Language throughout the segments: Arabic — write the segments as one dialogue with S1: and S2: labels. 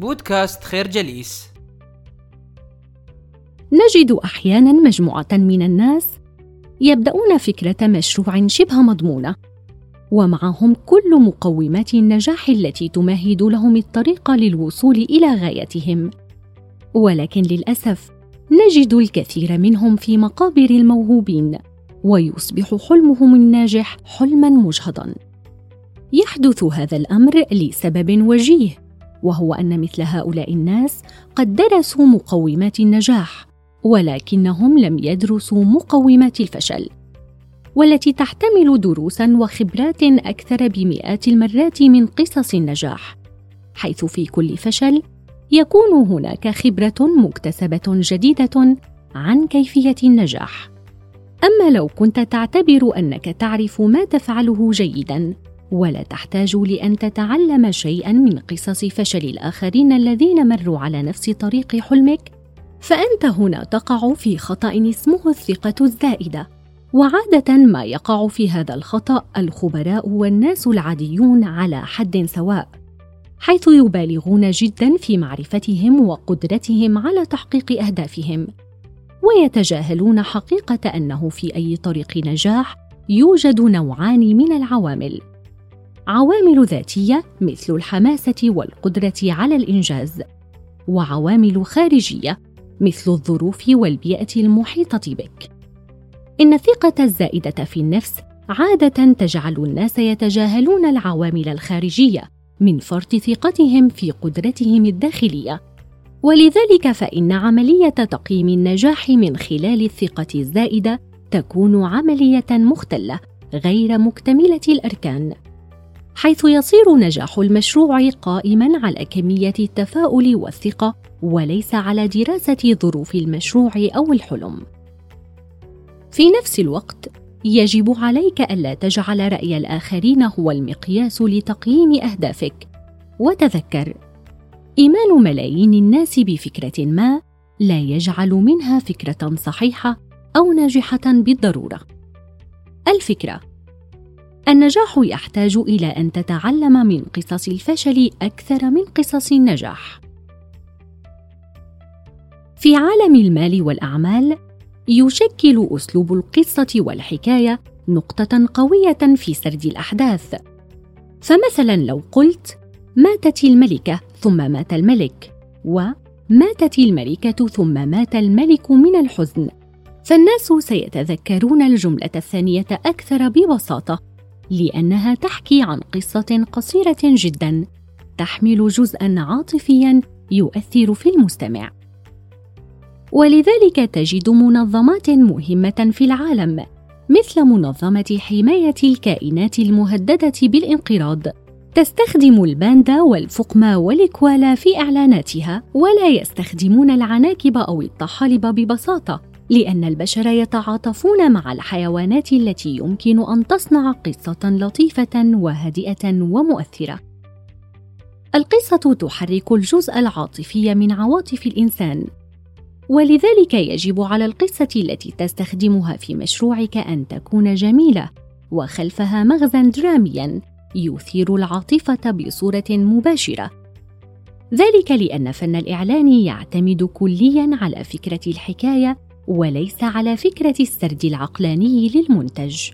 S1: بودكاست خير جليس.
S2: نجد أحيانا مجموعة من الناس يبدأون فكرة مشروع شبه مضمونة ومعهم كل مقومات النجاح التي تمهد لهم الطريق للوصول إلى غايتهم. ولكن للأسف نجد الكثير منهم في مقابر الموهوبين ويصبح حلمهم الناجح حلما مجهضا. يحدث هذا الأمر لسبب وجيه وهو أن مثل هؤلاء الناس قد درسوا مقومات النجاح ولكنهم لم يدرسوا مقومات الفشل والتي تحتمل دروسا وخبرات أكثر بمئات المرات من قصص النجاح حيث في كل فشل يكون هناك خبرة مكتسبة جديدة عن كيفية النجاح. أما لو كنت تعتبر أنك تعرف ما تفعله جيدا ولا تحتاج لأن تتعلم شيئا من قصص فشل الآخرين الذين مروا على نفس طريق حلمك. فأنت هنا تقع في خطأ اسمه الثقة الزائدة. وعادة ما يقع في هذا الخطأ الخبراء والناس العاديون على حد سواء حيث يبالغون جدا في معرفتهم وقدرتهم على تحقيق أهدافهم. ويتجاهلون حقيقة أنه في أي طريق نجاح يوجد نوعان من العوامل. عوامل ذاتية مثل الحماسة والقدرة على الإنجاز وعوامل خارجية مثل الظروف والبيئة المحيطة بك. إن الثقة الزائدة في النفس عادة تجعل الناس يتجاهلون العوامل الخارجية من فرط ثقتهم في قدرتهم الداخلية. ولذلك فإن عملية تقييم النجاح من خلال الثقة الزائدة تكون عملية مختلة غير مكتملة الأركان. حيث يصير نجاح المشروع قائما على كمية التفاؤل والثقة وليس على دراسة ظروف المشروع أو الحلم. في نفس الوقت يجب عليك ألا تجعل رأي الآخرين هو المقياس لتقييم أهدافك. وتذكر إيمان ملايين الناس بفكرة ما لا يجعل منها فكرة صحيحة أو ناجحة بالضرورة. الفكرة النجاح يحتاج إلى أن تتعلم من قصص الفشل أكثر من قصص النجاح. في عالم المال والأعمال يشكل أسلوب القصة والحكاية نقطة قوية في سرد الأحداث. فمثلا لو قلت ماتت الملكة ثم مات الملك. وماتت الملكة ثم مات الملك من الحزن. فالناس سيتذكرون الجملة الثانية أكثر ببساطة. لأنها تحكي عن قصة قصيرة جدا تحمل جزءا عاطفيا يؤثر في المستمع. ولذلك تجد منظمات مهمة في العالم مثل منظمة حماية الكائنات المهددة بالانقراض. تستخدم الباندا والفقمة والكوالا في إعلاناتها ولا يستخدمون العناكب أو الطحالب ببساطة. لأن البشر يتعاطفون مع الحيوانات التي يمكن أن تصنع قصة لطيفة وهادئة ومؤثرة. القصة تحرك الجزء العاطفي من عواطف الإنسان، ولذلك يجب على القصة التي تستخدمها في مشروعك أن تكون جميلة وخلفها مغزى دراميا يثير العاطفة بصورة مباشرة. ذلك لأن فن الإعلان يعتمد كليا على فكرة الحكاية وليس على فكرة السرد العقلاني للمنتج.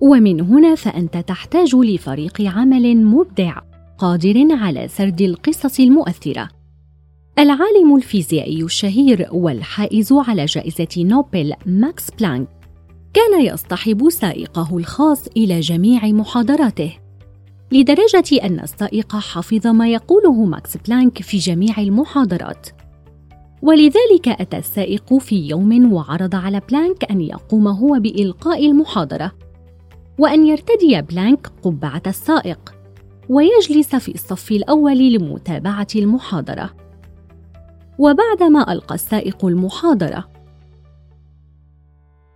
S2: ومن هنا فأنت تحتاج لفريق عمل مبدع قادر على سرد القصص المؤثرة. العالم الفيزيائي الشهير والحائز على جائزة نوبل ماكس بلانك كان يصطحب سائقه الخاص إلى جميع محاضراته لدرجة أن السائق حفظ ما يقوله ماكس بلانك في جميع المحاضرات. ولذلك أتى السائق في يوم وعرض على بلانك أن يقوم هو بإلقاء المحاضرة وأن يرتدي بلانك قبعة السائق ويجلس في الصف الأول لمتابعة المحاضرة. وبعدما ألقى السائق المحاضرة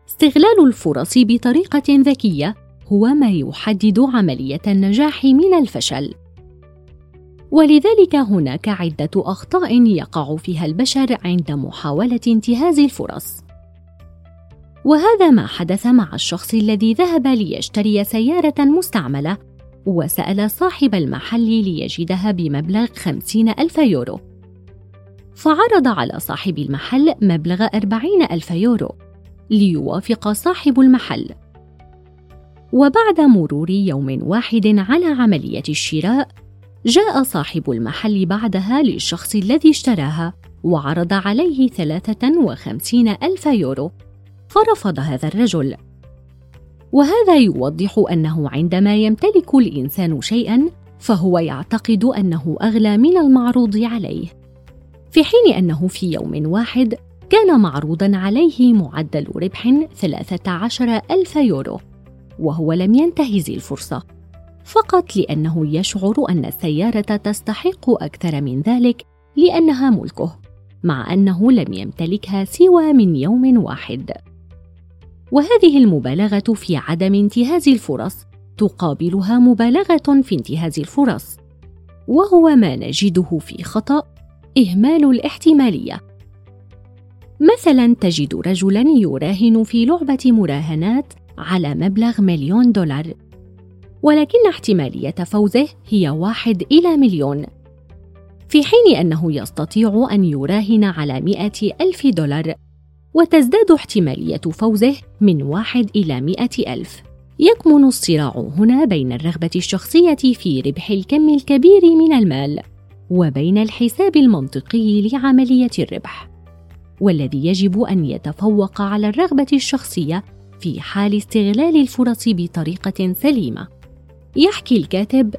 S2: استغلال الفرص بطريقة ذكية هو ما يحدد عملية النجاح من الفشل. ولذلك هناك عدة أخطاء يقع فيها البشر عند محاولة انتهاز الفرص. وهذا ما حدث مع الشخص الذي ذهب ليشتري سيارة مستعملة وسأل صاحب المحل ليجدها بمبلغ خمسين ألف يورو. فعرض على صاحب المحل مبلغ أربعين ألف يورو ليوافق صاحب المحل. وبعد مرور يوم واحد على عملية الشراء جاء صاحب المحل بعدها للشخص الذي اشتراها وعرض عليه ثلاثة وخمسين ألف يورو. فرفض هذا الرجل. وهذا يوضح أنه عندما يمتلك الإنسان شيئا فهو يعتقد أنه أغلى من المعروض عليه. في حين أنه في يوم واحد كان معروضا عليه معدل ربح 13 ألف يورو وهو لم ينتهز الفرصة. فقط لأنه يشعر أن السيارة تستحق أكثر من ذلك لأنها ملكه مع أنه لم يمتلكها سوى من يوم واحد. وهذه المبالغة في عدم انتهاز الفرص تقابلها مبالغة في انتهاز الفرص. وهو ما نجده في خطأ إهمال الاحتمالية. مثلا تجد رجلا يراهن في لعبة مراهنات على مبلغ مليون دولار. ولكن احتمالية فوزه هي واحد إلى مليون. في حين أنه يستطيع أن يراهن على مئة ألف دولار وتزداد احتمالية فوزه من واحد إلى مئة ألف. يكمن الصراع هنا بين الرغبة الشخصية في ربح الكم الكبير من المال وبين الحساب المنطقي لعملية الربح. والذي يجب أن يتفوق على الرغبة الشخصية في حال استغلال الفرص بطريقة سليمة. يحكي الكاتب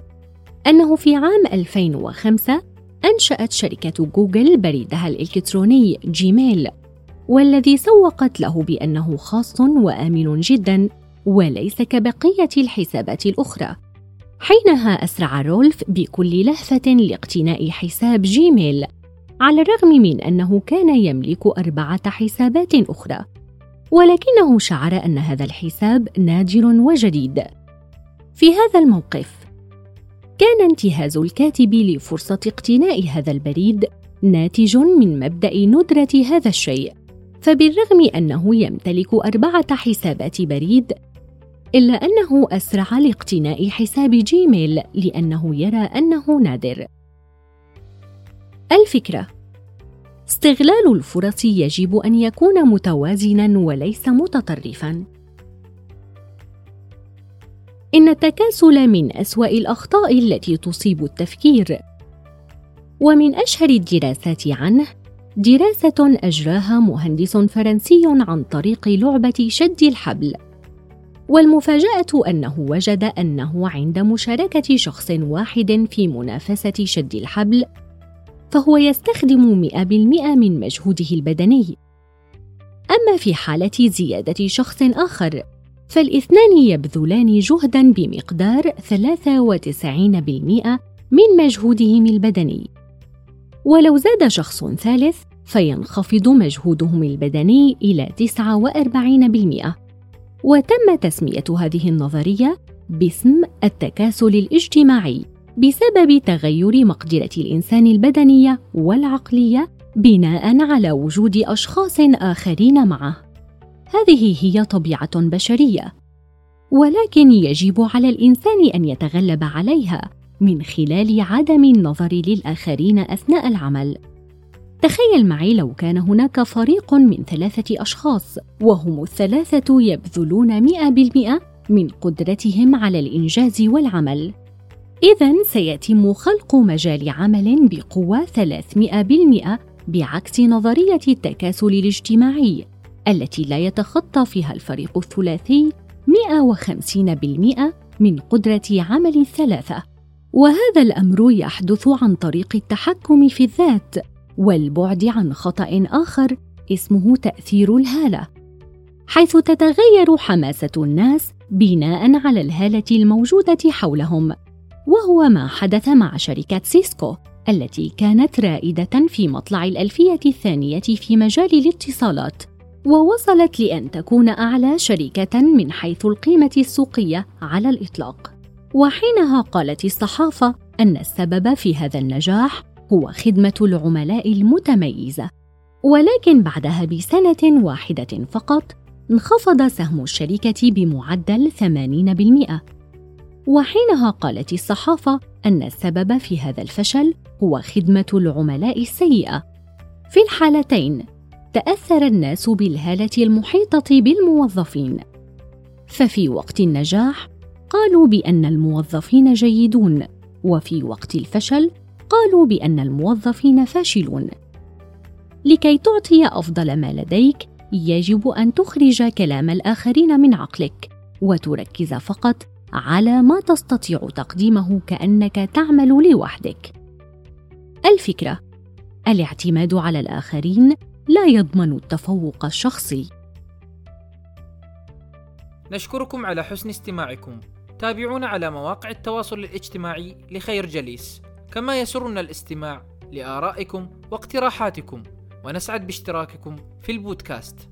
S2: أنه في عام 2005 أنشأت شركة جوجل بريدها الإلكتروني جيميل والذي سوقت له بأنه خاص وآمن جدا وليس كبقية الحسابات الأخرى. حينها أسرع رولف بكل لهفة لاقتناء حساب جيميل على الرغم من أنه كان يملك أربعة حسابات أخرى ولكنه شعر أن هذا الحساب نادر وجديد في هذا الموقف. كان انتهاز الكاتب لفرصة اقتناء هذا البريد ناتج من مبدأ ندرة هذا الشيء فبالرغم أنه يمتلك أربعة حسابات بريد إلا أنه أسرع لاقتناء حساب جيميل لأنه يرى أنه نادر. الفكرة استغلال الفرص يجب أن يكون متوازنا وليس متطرفا. إن التكاسل من أسوأ الأخطاء التي تصيب التفكير. ومن أشهر الدراسات عنه دراسة أجراها مهندس فرنسي عن طريق لعبة شد الحبل. والمفاجأة أنه وجد أنه عند مشاركة شخص واحد في منافسة شد الحبل فهو يستخدم 100% من مجهوده البدني. أما في حالة زيادة شخص آخر فالاثنان يبذلان جهدا بمقدار 93% من مجهودهم البدني. ولو زاد شخص ثالث فينخفض مجهودهم البدني إلى 49% وتم تسمية هذه النظرية باسم التكاسل الاجتماعي بسبب تغير مقدرة الإنسان البدنية والعقلية بناء على وجود أشخاص آخرين معه. هذه هي طبيعة بشرية. ولكن يجب على الإنسان أن يتغلب عليها من خلال عدم النظر للآخرين أثناء العمل. تخيل معي لو كان هناك فريق من ثلاثة أشخاص وهم الثلاثة يبذلون مئة بالمئة من قدرتهم على الإنجاز والعمل. إذا سيتم خلق مجال عمل بقوة 300% بعكس نظرية التكاسل الاجتماعي. التي لا يتخطى فيها الفريق الثلاثي 150% من قدرة عمل الثلاثة وهذا الأمر يحدث عن طريق التحكم في الذات والبعد عن خطأ آخر اسمه تأثير الهالة. حيث تتغير حماسة الناس بناء على الهالة الموجودة حولهم. وهو ما حدث مع شركة سيسكو التي كانت رائدة في مطلع الألفية الثانية في مجال الاتصالات. ووصلت لأن تكون أعلى شركة من حيث القيمة السوقية على الإطلاق. وحينها قالت الصحافة أن السبب في هذا النجاح هو خدمة العملاء المتميزة. ولكن بعدها بسنة واحدة فقط انخفض سهم الشركة بمعدل 80% وحينها قالت الصحافة أن السبب في هذا الفشل هو خدمة العملاء السيئة. في الحالتين تأثر الناس بالهالة المحيطة بالموظفين. ففي وقت النجاح قالوا بأن الموظفين جيدون، وفي وقت الفشل قالوا بأن الموظفين فاشلون. لكي تعطي أفضل ما لديك، يجب أن تخرج كلام الآخرين من عقلك، وتركز فقط على ما تستطيع تقديمه كأنك تعمل لوحدك الفكرة الاعتماد على الآخرين لا يضمن التفوق الشخصي.
S1: نشكركم على حسن استماعكم. تابعونا على مواقع التواصل الاجتماعي لخير جليس. كما يسرنا الاستماع لآرائكم واقتراحاتكم. ونسعد باشتراككم في البودكاست.